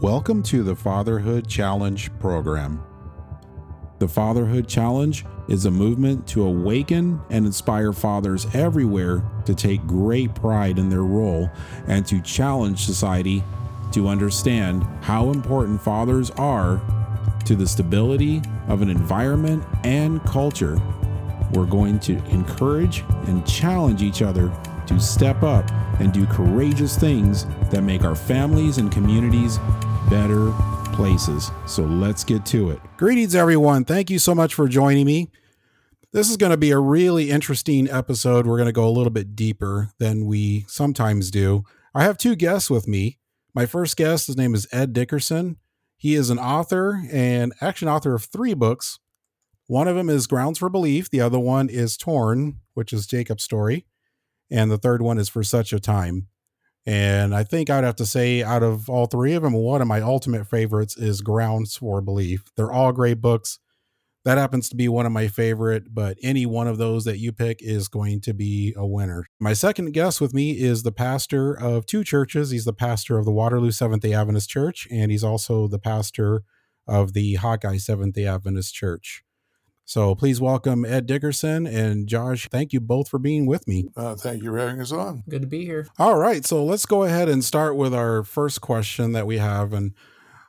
Welcome to the Fatherhood Challenge program. The Fatherhood Challenge is a movement to awaken and inspire fathers everywhere to take great pride in their role and to challenge society to understand how important fathers are to the stability of an environment and culture. We're going to encourage and challenge each other to step up and do courageous things that make our families and communities better places. So let's get to it. Greetings, everyone. Thank you so much for joining me. This is going to be a really interesting episode. We're going to go a little bit deeper than we sometimes do. I have two guests with me. My first guest, his name is Ed Dickerson. He is an author and action author of three books. One of them is Grounds for Belief. The other one is Torn, which is Jacob's story. And the third one is For Such a Time. And I think I'd have to say, out of all three of them, one of my ultimate favorites is Grounds for Belief. They're all great books. That happens to be one of my favorite, but any one of those that you pick is going to be a winner. My second guest with me is the pastor of two churches. He's the pastor of the Waterloo Seventh day Adventist Church, and he's also the pastor of the Hawkeye Seventh day Adventist Church. So please welcome Ed Dickerson and Josh. Thank you both for being with me. Uh, thank you for having us on. Good to be here. All right. So let's go ahead and start with our first question that we have. And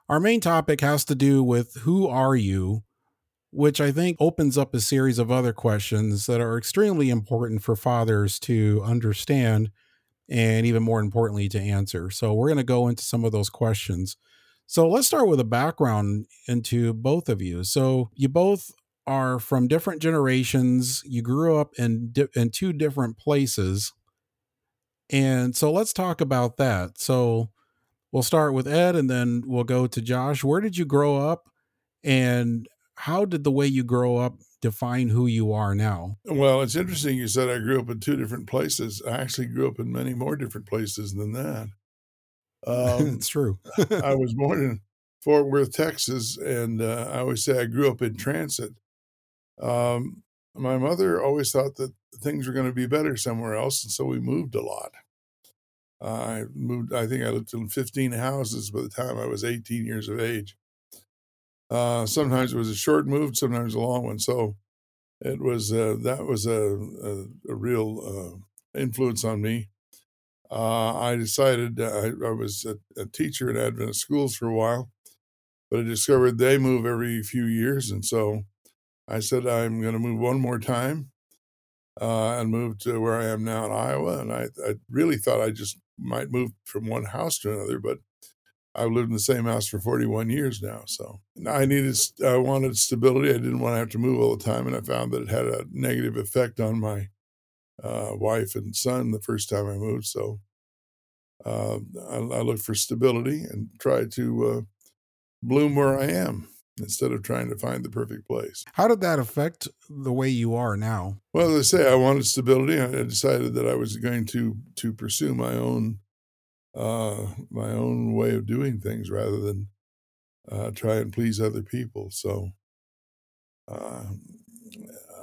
our main topic has to do with who are you? Which I think opens up a series of other questions that are extremely important for fathers to understand and even more importantly to answer. So we're going to go into some of those questions. So let's start with a background into both of you. So you both are from different generations. You grew up in di- in two different places, and so let's talk about that. So we'll start with Ed, and then we'll go to Josh. Where did you grow up, and how did the way you grow up define who you are now? Well, it's interesting you said I grew up in two different places. I actually grew up in many more different places than that. Um, it's true. I was born in Fort Worth, Texas, and uh, I always say I grew up in transit. Um, my mother always thought that things were going to be better somewhere else, and so we moved a lot. I moved. I think I lived in 15 houses by the time I was 18 years of age. Uh, sometimes it was a short move, sometimes a long one. So it was uh, that was a, a, a real uh, influence on me. Uh, I decided I, I, was a, a, teacher at Adventist schools for a while, but I discovered they move every few years, and so I said I'm going to move one more time uh, and move to where I am now in Iowa. And I, I really thought I just might move from one house to another, but I've lived in the same house for 41 years now. So I needed, I wanted stability. I didn't want to have to move all the time. And I found that it had a negative effect on my uh, wife and son the first time I moved. So uh, I, I, looked for stability and tried to uh, bloom where I am instead of trying to find the perfect place. How did that affect the way you are now? Well, as I say, I wanted stability. I decided that I was going to to pursue my own uh, my own way of doing things rather than uh, try and please other people. So uh,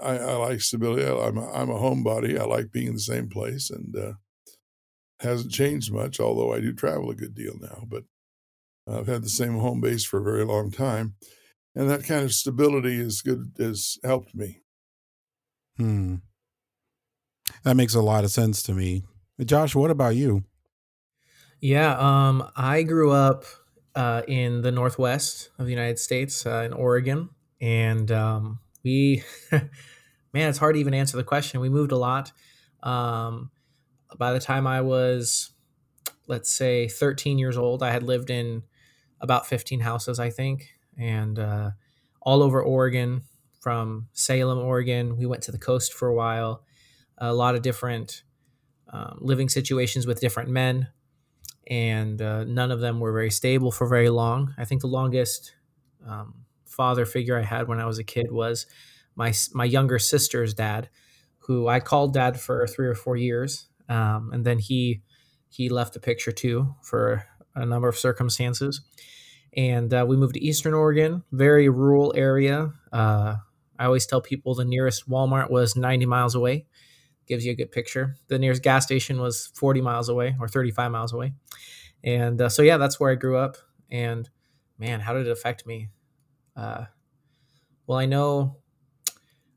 I, I, like stability. I, am a, I'm a homebody. I like being in the same place, and uh, hasn't changed much. Although I do travel a good deal now, but I've had the same home base for a very long time and that kind of stability is good has helped me. Hmm. That makes a lot of sense to me. Josh, what about you? Yeah, um, I grew up uh, in the northwest of the United States, uh, in Oregon, and um, we, man, it's hard to even answer the question. We moved a lot. Um, by the time I was, let's say, 13 years old, I had lived in about 15 houses, I think and uh, all over Oregon, from Salem, Oregon. We went to the coast for a while. A lot of different um, living situations with different men, and uh, none of them were very stable for very long. I think the longest um, father figure I had when I was a kid was my my younger sister's dad, who I called dad for three or four years, um, and then he he left the picture too for a number of circumstances and uh, we moved to Eastern Oregon, very rural area. Uh, I always tell people the nearest Walmart was 90 miles away. Gives you a good picture. The nearest gas station was 40 miles away or 35 miles away. And uh, so, yeah, that's where I grew up. And man, how did it affect me? Uh, well, I know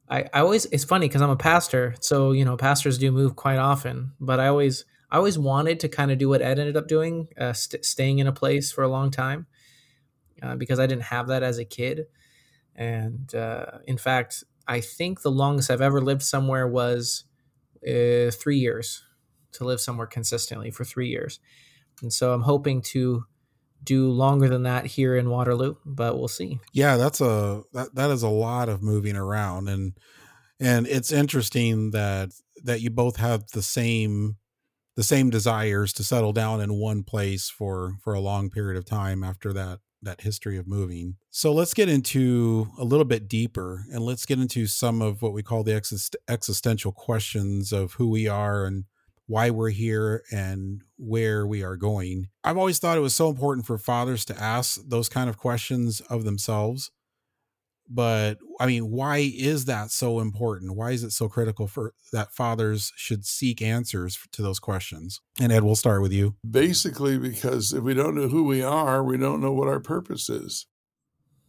I, I always it's funny because I'm a pastor, so you know pastors do move quite often. But I always I always wanted to kind of do what Ed ended up doing, uh, st- staying in a place for a long time, uh, because I didn't have that as a kid. And uh, in fact, I think the longest I've ever lived somewhere was uh, three years to live somewhere consistently for three years. And so I'm hoping to do longer than that here in Waterloo, but we'll see. Yeah, that's a that that is a lot of moving around and and it's interesting that that you both have the same the same desires to settle down in one place for for a long period of time after that that history of moving. So let's get into a little bit deeper and let's get into some of what we call the exist- existential questions of who we are and why we're here and where we are going. I've always thought it was so important for fathers to ask those kind of questions of themselves. But I mean, why is that so important? Why is it so critical for that fathers should seek answers to those questions? And Ed, we'll start with you. Basically, because if we don't know who we are, we don't know what our purpose is.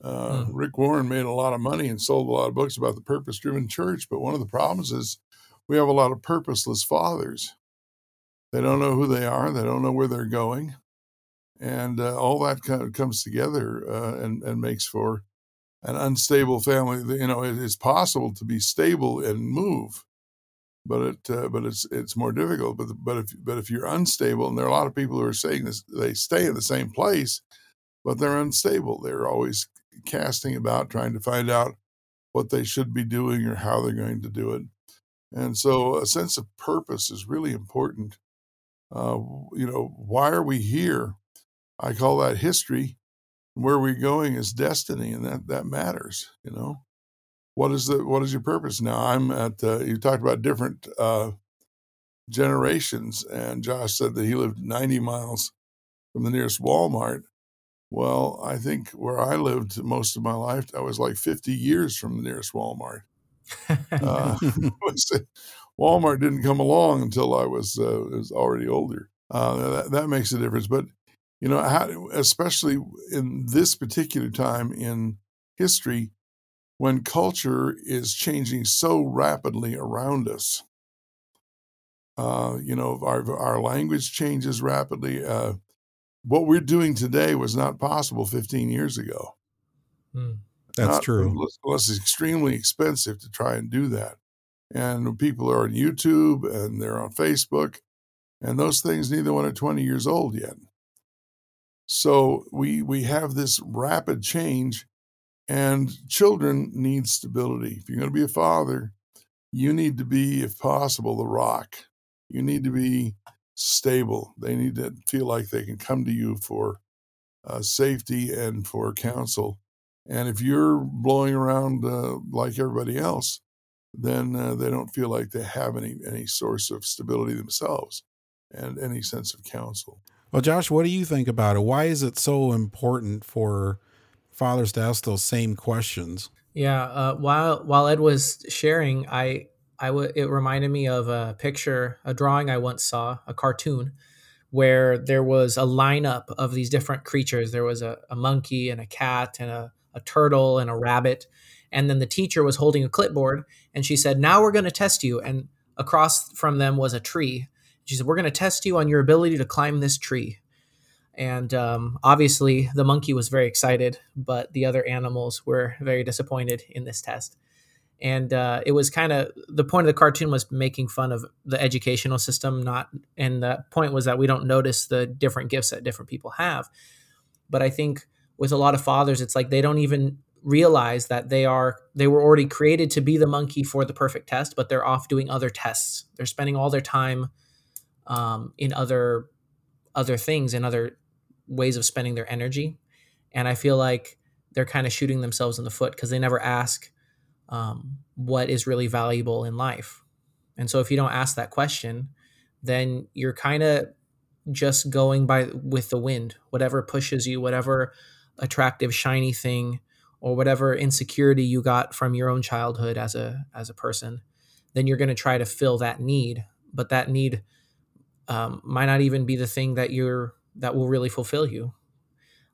Uh, hmm. Rick Warren made a lot of money and sold a lot of books about the purpose driven church. But one of the problems is we have a lot of purposeless fathers. They don't know who they are. They don't know where they're going, and uh, all that kind of comes together uh, and and makes for an unstable family. You know, it is possible to be stable and move, but it uh, but it's it's more difficult. But but if but if you're unstable, and there are a lot of people who are saying this, they stay in the same place, but they're unstable. They're always casting about, trying to find out what they should be doing or how they're going to do it. And so, a sense of purpose is really important uh, you know, why are we here? I call that history. Where we're going is destiny, and that that matters. You know, what is the what is your purpose? Now, I'm at. Uh, you talked about different uh, generations, and Josh said that he lived 90 miles from the nearest Walmart. Well, I think where I lived most of my life, I was like 50 years from the nearest Walmart. uh, Walmart didn't come along until I was uh, was already older. Uh, that, that makes a difference. But you know, how, especially in this particular time in history, when culture is changing so rapidly around us. Uh, you know, our our language changes rapidly. Uh, what we're doing today was not possible 15 years ago. Mm, that's not, true. Unless it's extremely expensive to try and do that and people are on YouTube and they're on Facebook, and those things neither one are 20 years old yet. So we we have this rapid change, and children need stability. If you're going to be a father, you need to be, if possible, the rock. You need to be stable. They need to feel like they can come to you for uh, safety and for counsel. And if you're blowing around uh, like everybody else, then uh, they don't feel like they have any any source of stability themselves and any sense of counsel. Well, Josh, what do you think about it? Why is it so important for fathers to ask those same questions? Yeah, uh, while while Ed was sharing, I I w- it reminded me of a picture, a drawing I once saw, a cartoon, where there was a lineup of these different creatures. There was a, a monkey and a cat and a, a turtle and a rabbit, and then the teacher was holding a clipboard and she said, Now we're going to test you. And across from them was a tree. She said, We're going to test you on your ability to climb this tree. And um, obviously, the monkey was very excited, but the other animals were very disappointed in this test. And uh, it was kind of the point of the cartoon was making fun of the educational system, not, and the point was that we don't notice the different gifts that different people have. But I think with a lot of fathers, it's like they don't even realize that they are they were already created to be the monkey for the perfect test but they're off doing other tests they're spending all their time um, in other other things and other ways of spending their energy. And i feel like they're kind of shooting themselves in the foot because they never ask um, what is really valuable in life. And so if you don't ask that question then you're kind of just going by with the wind. Whatever pushes you whatever attractive shiny thing or whatever insecurity you got from your own childhood as a as a person then you're going to try to fill that need. But that need um, might not even be the thing that you're that will really fulfill you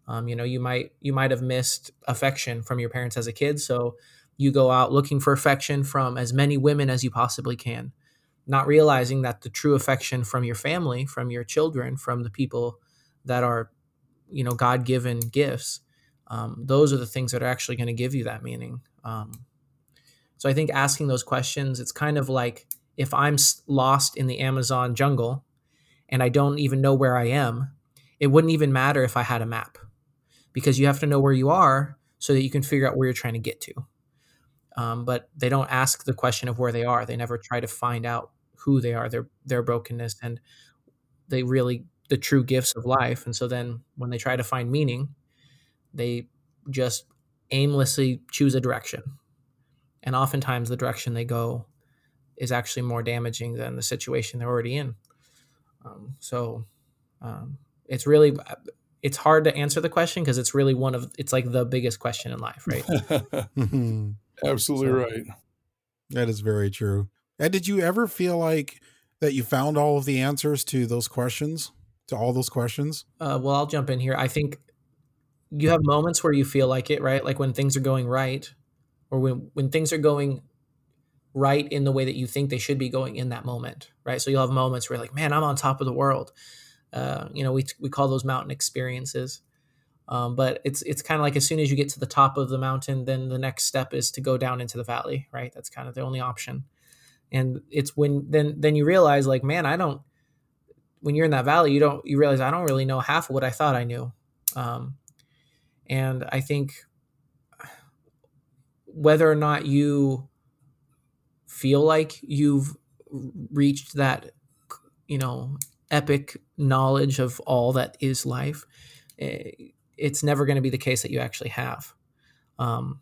Um, you know, you might you might have missed affection from your parents as a kid, so you go out looking for affection from as many women as you possibly can, not realizing that the true affection from your family, from your children, from the people that are, you know, God given gifts, um, those are the things that are actually going to give you that meaning. Um, so I think asking those questions, it's kind of like if I'm lost in the Amazon jungle and I don't even know where I am, it wouldn't even matter if I had a map because you have to know where you are so that you can figure out where you're trying to get to. Um, but they don't ask the question of where they are. They never try to find out who they are, their their brokenness, and they really the true gifts of life. And so then when they try to find meaning, they just aimlessly choose a direction, and oftentimes the direction they go is actually more damaging than the situation they're already in. Um, so um, it's really it's hard to answer the question because it's really one of it's like the biggest question in life, right? Absolutely so, right. That is very true. And did you ever feel like that you found all of the answers to those questions, to all those questions? Uh, well, I'll jump in here. I think you have moments where you feel like it, right? Like when things are going right, or when when things are going right in the way that you think they should be going in that moment, right? So you'll have moments where like, man, I'm on top of the world. Uh, you know, we we call those mountain experiences. Um, but it's it's kind of like as soon as you get to the top of the mountain, then the next step is to go down into the valley, right? That's kind of the only option. And it's when then then you realize like, man, I don't. When you're in that valley, you don't you realize I don't really know half of what I thought I knew. Um, and I think whether or not you feel like you've reached that, you know, epic knowledge of all that is life, eh, it's never going to be the case that you actually have. Um,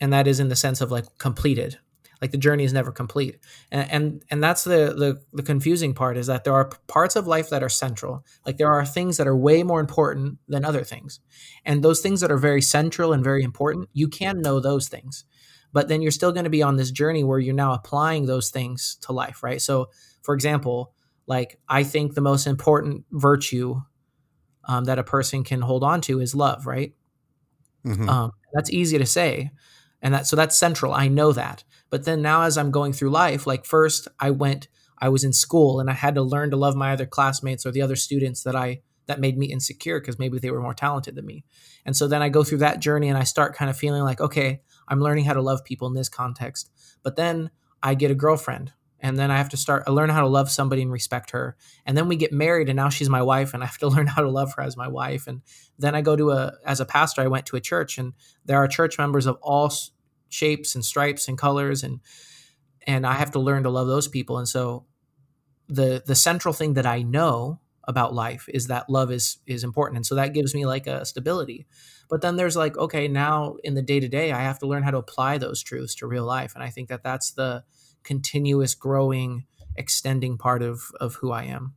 and that is in the sense of like completed. Like the journey is never complete. And and, and that's the, the the confusing part is that there are parts of life that are central. Like there are things that are way more important than other things. And those things that are very central and very important you can know those things but then you're still going to be on this journey where you're now applying those things to life right? So for example like i think the most important virtue um, that a person can hold on to is love right? Mm-hmm. um, that's easy to say and that so that's central i know that. But then now as i'm going through life like first i went i was in school and i had to learn to love my other classmates or the other students that i that made me insecure because maybe they were more talented than me. And so then i go through that journey and i start kind of feeling like okay i'm learning how to love people in this context but then i get a girlfriend and then I have to start I learn how to love somebody and respect her. And then we get married and now she's my wife and I have to learn how to love her as my wife. And then I go to a as a pastor I went to a church and there are church members of all shapes and stripes and colors and and I have to learn to love those people. And so the the central thing that I know about life is that love is is important. And so that gives me like a stability. But then there's like okay, now in the day to day I have to learn how to apply those truths to real life and I think that that's the continuous growing extending part of of who I am.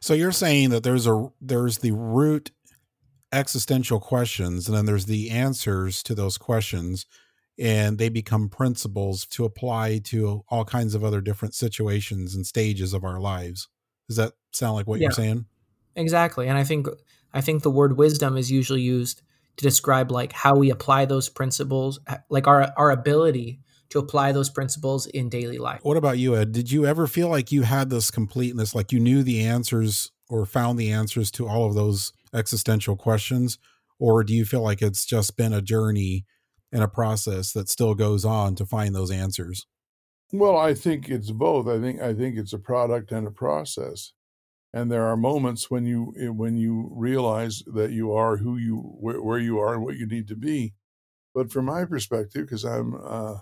So you're saying that there's a there's the root existential questions and then there's the answers to those questions and they become principles to apply to all kinds of other different situations and stages of our lives. Does that sound like what yeah, you're saying? Exactly. And I think I think the word wisdom is usually used to describe like how we apply those principles, like our our ability to apply those principles in daily life. What about you, Ed? Did you ever feel like you had this completeness, like you knew the answers or found the answers to all of those existential questions? Or do you feel like it's just been a journey and a process that still goes on to find those answers? Well, I think it's both. I think I think it's a product and a process. And there are moments when you eh, when you realize that you are who you where, where you are and what you need to be. But from my perspective, because I'm uh,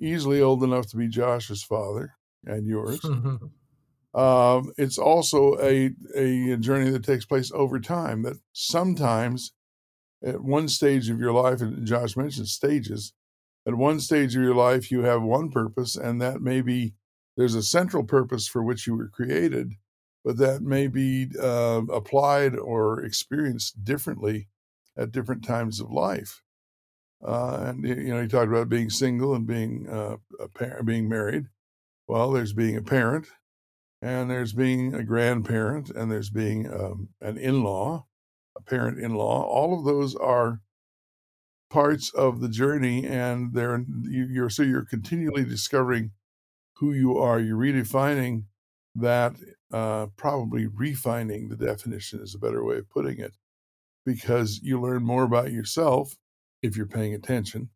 easily old enough to be Josh's father and yours. um, it's also a, a journey that takes place over time, that sometimes at one stage of your life, and Josh mentioned stages, at one stage of your life, you have one purpose, and that may be there's a central purpose for which you were created, but that may be uh, applied or experienced differently at different times of life. Uh, and you know, he talked about being single and being uh, a parent, being married. Well, there's being a parent, and there's being a grandparent, and there's being um, an in-law, a parent in law. All of those are parts of the journey, and they're you're so you're continually discovering who you are. You're redefining that, uh, probably refining the definition is a better way of putting it, because you learn more about yourself if you're paying attention,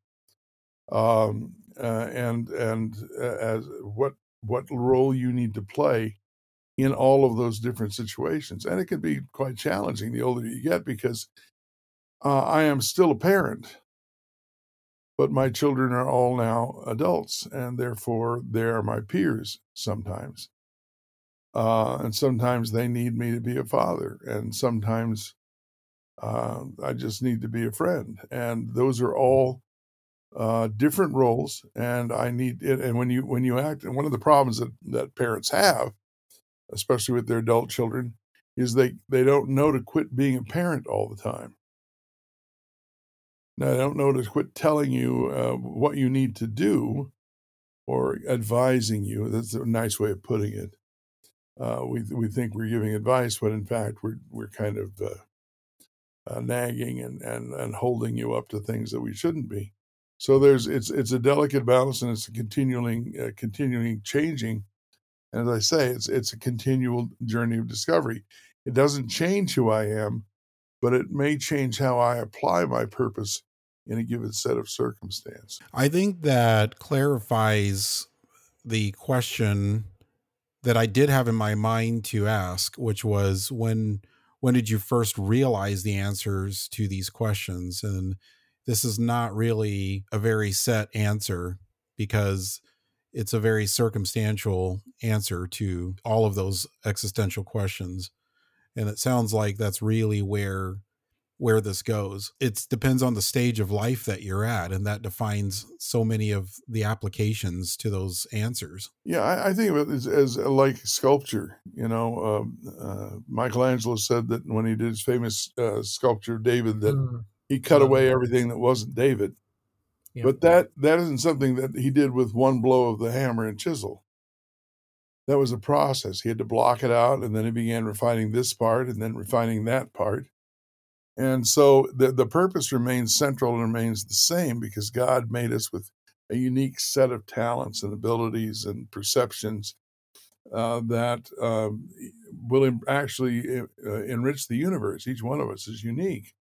um, uh, and and uh, as what what role you need to play in all of those different situations. And it can be quite challenging the older you get because uh, I am still a parent, but my children are all now adults, and therefore they are my peers sometimes. Uh, and sometimes they need me to be a father, and sometimes uh, I just need to be a friend. And those are all uh, different roles, and I need it. And when you when you act, and one of the problems that that parents have especially with their adult children, is they, they don't know to quit being a parent all the time. Now, they don't know to quit telling you uh, what you need to do or advising you. That's a nice way of putting it. Uh, we, we think we're giving advice, but in fact, we're, we're kind of uh, uh, nagging and, and, and holding you up to things that we shouldn't be. So there's it's it's a delicate balance and it's a continuing uh, continuing changing and as I say, it's it's a continual journey of discovery. It doesn't change who I am, but it may change how I apply my purpose in a given set of circumstance. I think that clarifies the question that I did have in my mind to ask, which was when when did you first realize the answers to these questions? And this is not really a very set answer because it's a very circumstantial answer to all of those existential questions and it sounds like that's really where where this goes. It depends on the stage of life that you're at and that defines so many of the applications to those answers. Yeah i, I think of it as, as like sculpture you know um, uh, michelangelo said that when he did his famous uh, sculpture of david that mm. he cut away everything that wasn't david. But that that isn't something that he did with one blow of the hammer and chisel. That was a process. He had to block it out, and then he began refining this part, and then refining that part. And so the the purpose remains central and remains the same because God made us with a unique set of talents and abilities and perceptions uh, that um, will actually uh, enrich the universe. Each one of us is unique,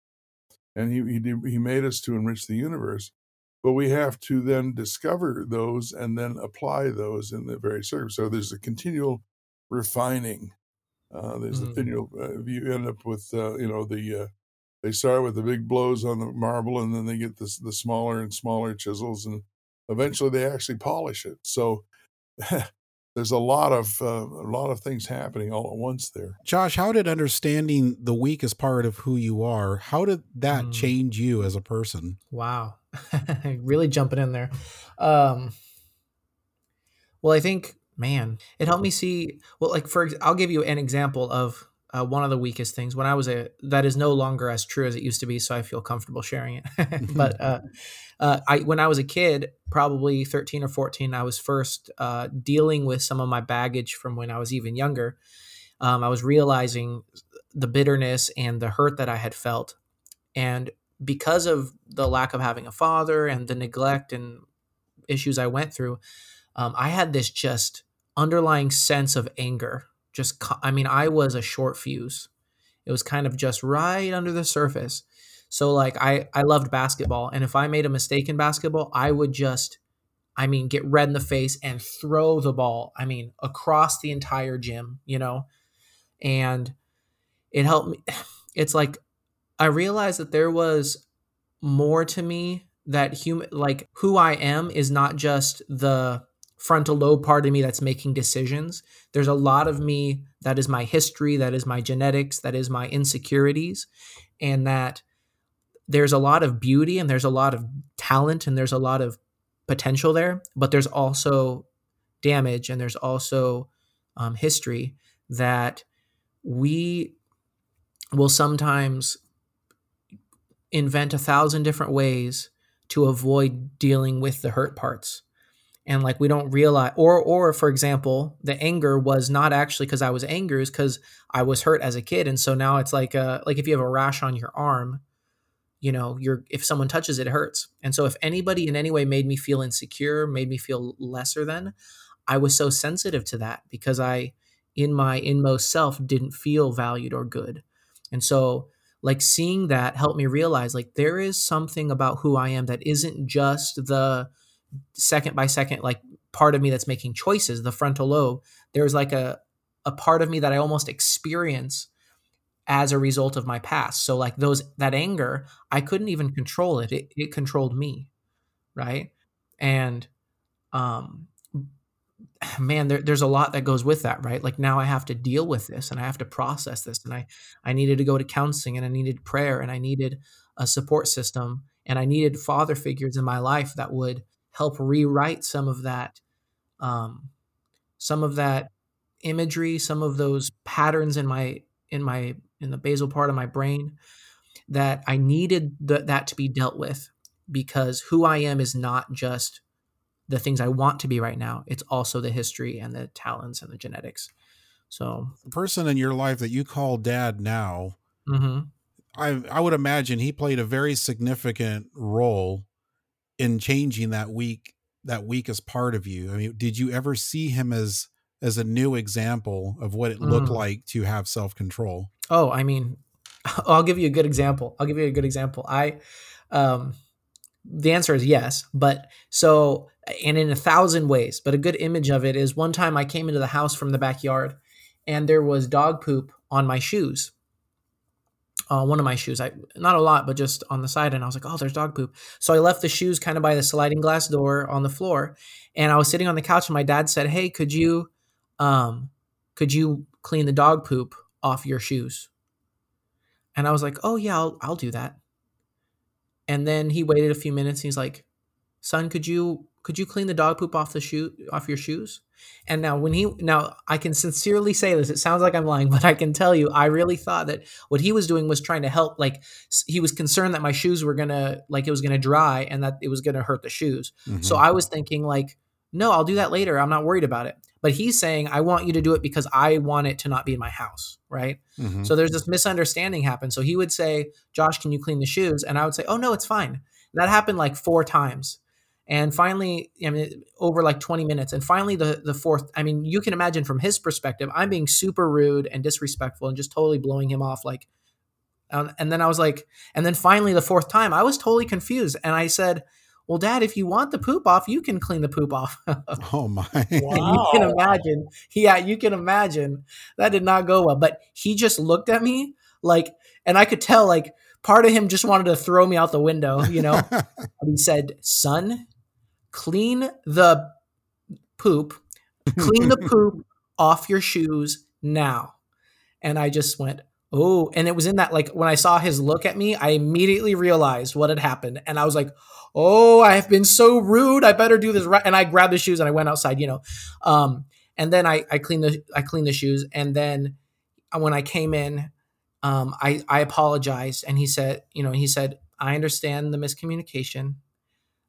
and he he, he made us to enrich the universe but we have to then discover those and then apply those in the very service. So there's a continual refining. Uh, there's mm. a continual. Uh, you end up with uh, you know the uh, they start with the big blows on the marble and then they get the the smaller and smaller chisels and eventually they actually polish it. So. there's a lot of uh, a lot of things happening all at once there. Josh, how did understanding the weakest part of who you are, how did that mm. change you as a person? Wow. really jumping in there. Um, well, I think, man, it helped me see. Well, like for, I'll give you an example of uh, one of the weakest things when I was a that is no longer as true as it used to be, so I feel comfortable sharing it. but uh, uh, I when I was a kid, probably thirteen or fourteen, I was first uh, dealing with some of my baggage from when I was even younger. Um, I was realizing the bitterness and the hurt that I had felt, and because of the lack of having a father and the neglect and issues I went through, um, I had this just underlying sense of anger. Just, I mean, I was a short fuse. It was kind of just right under the surface. So, like, I I loved basketball, and if I made a mistake in basketball, I would just, I mean, get red in the face and throw the ball. I mean, across the entire gym, you know, and it helped me. It's like I realized that there was more to me that human like who I am is not just the frontal lobe part of me that's making decisions. There's a lot of me that is my history, that is my genetics, that is my insecurities, and that there's a lot of beauty and there's a lot of talent and there's a lot of potential there, but there's also damage and there's also um, history that we will sometimes invent a thousand different ways to avoid dealing with the hurt parts. and like we don't realize or or for example the anger was not actually because i was angry it's because i was hurt as a kid. And so now it's like uh like if you have a rash on your arm you know you're if someone touches it, it hurts. And so if anybody in any way made me feel insecure made me feel lesser than i was so sensitive to that because i in my inmost self didn't feel valued or good. And so like seeing that helped me realize like there is something about who i am that isn't just the second by second like part of me that's making choices the frontal lobe. There's like a a part of me that i almost experience as a result of my past. So like those that anger i couldn't even control it. It, it controlled me right? And um man there, there's a lot that goes with that right? Like now i have to deal with this and i have to process this and i i needed to go to counseling and i needed prayer and i needed a support system and i needed father figures in my life that would help rewrite some of that um, some of that imagery some of those patterns in my in my in the basal part of my brain that i needed th- that to be dealt with because who i am is not just the things i want to be right now it's also the history and the talents and the genetics. So the person in your life that you call dad now mm-hmm. I, I would imagine he played a very significant role in changing that weak that weakest part of you. I mean did you ever see him as as a new example of what it looked mm. like to have self-control? Oh i mean i'll give you a good example. I'll give you a good example. I um the answer is yes but so and in a thousand ways but a good image of it is one time i came into the house from the backyard and there was dog poop on my shoes uh, one of my shoes. I not a lot, but just on the side. And I was like, oh, there's dog poop. So I left the shoes kind of by the sliding glass door on the floor, and I was sitting on the couch. And my dad said, "Hey, could you, um, could you clean the dog poop off your shoes?" And I was like, "Oh yeah, I'll I'll do that." And then he waited a few minutes. And he's like, "Son, could you could you clean the dog poop off the shoe off your shoes?" And now when he now I can sincerely say this, it sounds like I'm lying, but I can tell you I really thought that what he was doing was trying to help like he was concerned that my shoes were to like it was to dry and that it was to hurt the shoes. Mm-hmm. So I was thinking like no, I'll do that later. I'm not worried about it. But he's saying, I want you to do it because I want it to not be in my house. Right. Mm-hmm. So there's this misunderstanding happen. So he would say, Josh, can you clean the shoes? And I would say, oh, no, it's fine. That happened like four times. And finally, I mean, over like 20 minutes. And finally, the, the fourth, I mean, you can imagine from his perspective, I'm being super rude and disrespectful and just totally blowing him off. Like, um, and then I was like, and then finally, the fourth time, I was totally confused. And I said, well, dad, if you want the poop off, you can clean the poop off. oh my. Wow. you can imagine. Yeah, you can imagine. That did not go well. But he just looked at me like, and I could tell like part of him just wanted to throw me out the window, you know? he said, son, clean the poop, clean the poop off your shoes now. And I just went, oh, and it was in that, like, when I saw his look at me, I immediately realized what had happened. And I was like, oh, I have been so rude. I better do this right. And I grabbed the shoes and I went outside, you know. Um, and then I, I cleaned the, I cleaned the shoes. And then when I came in, um, I, I apologized. And he said, you know, he said, I understand the miscommunication.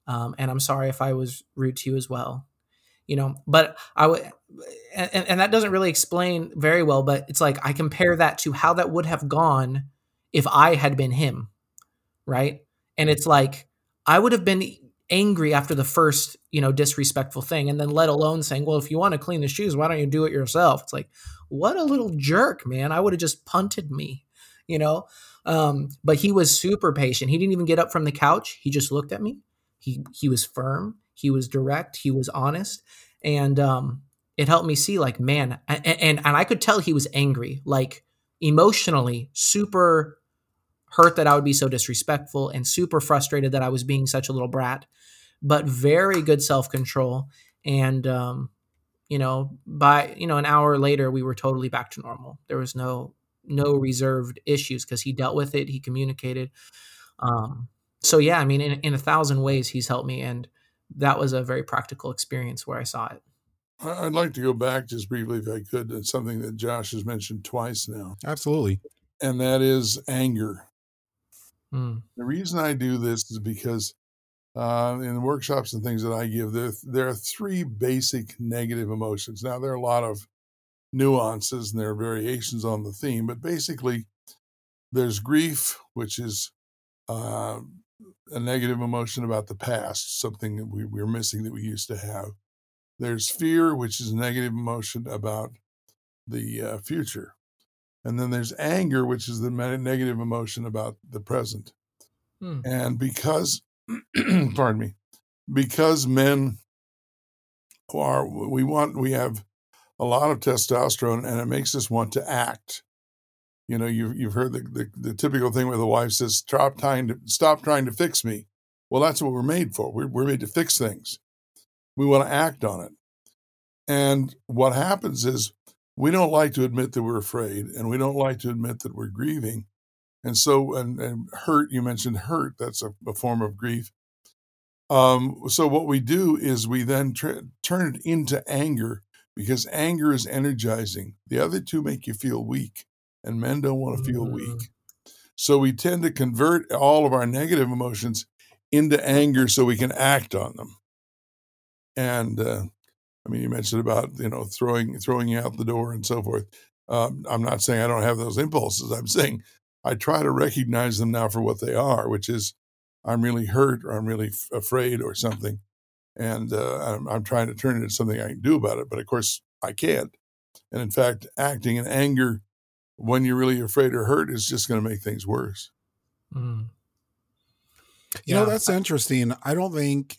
Um, and I'm sorry if I was rude to you as well. You know, but I would, and, and that doesn't really explain very well, but it's like I compare that to how that would have gone if I had been him, right? And it's like I would have been angry after the first, you know, disrespectful thing, and then let alone saying, "Well, if you want to clean the shoes, why don't you do it yourself?" It's like, what a little jerk, man! I would have just punted me, you know. Um, but he was super patient. He didn't even get up from the couch. He just looked at me he he was firm, he was direct, he was honest, and um, it helped me see like man, and, and and I could tell he was angry, like emotionally super hurt that I would be so disrespectful and super frustrated that I was being such a little brat, but very good self control and um, you know by you know an hour later we were totally back to normal. There was no no reserved issues because he dealt with it, he communicated. Um, so yeah, I mean, in, in a thousand ways, he's helped me, and that was a very practical experience where I saw it. I'd like to go back just briefly, if I could, to something that Josh has mentioned twice now. Absolutely, and that is anger. Mm. The reason I do this is because uh, in the workshops and things that I give, there, there are three basic negative emotions. Now, there are a lot of nuances and there are variations on the theme, but basically, there's grief, which is uh, a negative emotion about the past, something that we, we're missing that we used to have. There's fear, which is a negative emotion about the uh, future. And then there's anger, which is the negative emotion about the present. Hmm. And because, pardon me, because men are, we want, we have a lot of testosterone and it makes us want to act. You know, you've, you've heard the, the, the typical thing where the wife says, stop trying to, stop trying to fix me. Well, that's what we're made for. We're, we're made to fix things. We want to act on it. And what happens is we don't like to admit that we're afraid and we don't like to admit that we're grieving. And so, and, and hurt, you mentioned hurt, that's a, a form of grief. Um, so, what we do is we then turn it into anger because anger is energizing. The other two make you feel weak, and men don't want to feel mm-hmm. weak. So, we tend to convert all of our negative emotions into anger so we can act on them. And uh, I mean, you mentioned about you know throwing throwing you out the door and so forth. Um, I'm not saying I don't have those impulses. I'm saying I try to recognize them now for what they are, which is I'm really hurt or I'm really f- afraid or something, and uh, I'm, I'm, trying to turn it into something I can do about it. But of course, I can't. And in fact, acting in anger when you're really afraid or hurt is just going to make things worse. Mm. You yeah. know, that's interesting. I don't think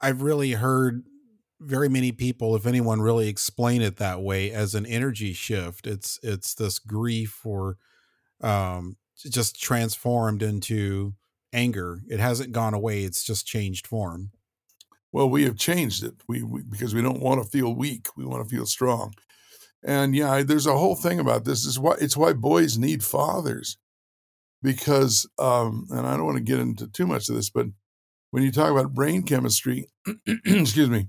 I've really heard very many people, if anyone, really explain it that way as an energy shift. It's it's this grief or um, just transformed into anger. It hasn't gone away. It's just changed form. Well, we have changed it. We, we because we don't want to feel weak. We want to feel strong. And yeah, there's a whole thing about this. Is why it's why boys need fathers, because um, and I don't want to get into too much of this, but when you talk about brain chemistry, excuse me,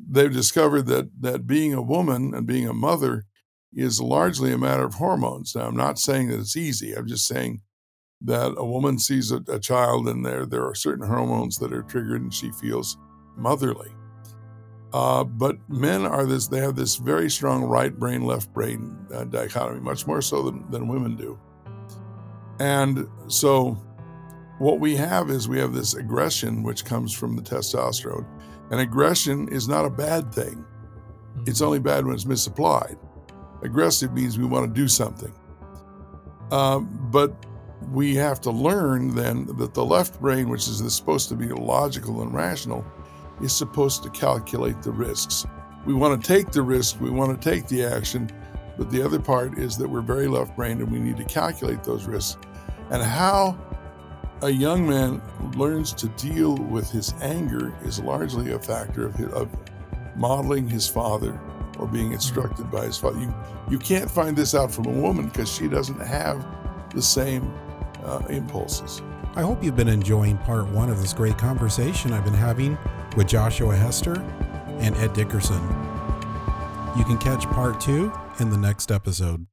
they've discovered that that being a woman and being a mother is largely a matter of hormones. Now, I'm not saying that it's easy. I'm just saying that a woman sees a, a child and there there are certain hormones that are triggered and she feels motherly. Uh, but men are this; they have this very strong right brain, left brain uh, dichotomy, much more so than, than women do. And so, what we have is we have this aggression, which comes from the testosterone, and aggression is not a bad thing. It's only bad when it's misapplied. Aggressive means we want to do something. Um, but we have to learn then that the left brain, which is supposed to be logical and rational, is supposed to calculate the risks. We want to take the risk, we want to take the action, but the other part is that we're very left brained and we need to calculate those risks. And how a young man learns to deal with his anger is largely a factor of, his, of modeling his father or being mm-hmm. instructed by his father. You, you can't find this out from a woman because she doesn't have the same uh, impulses. I hope you've been enjoying part one of this great conversation I've been having with Joshua Hester and Ed Dickerson. You can catch part two in the next episode.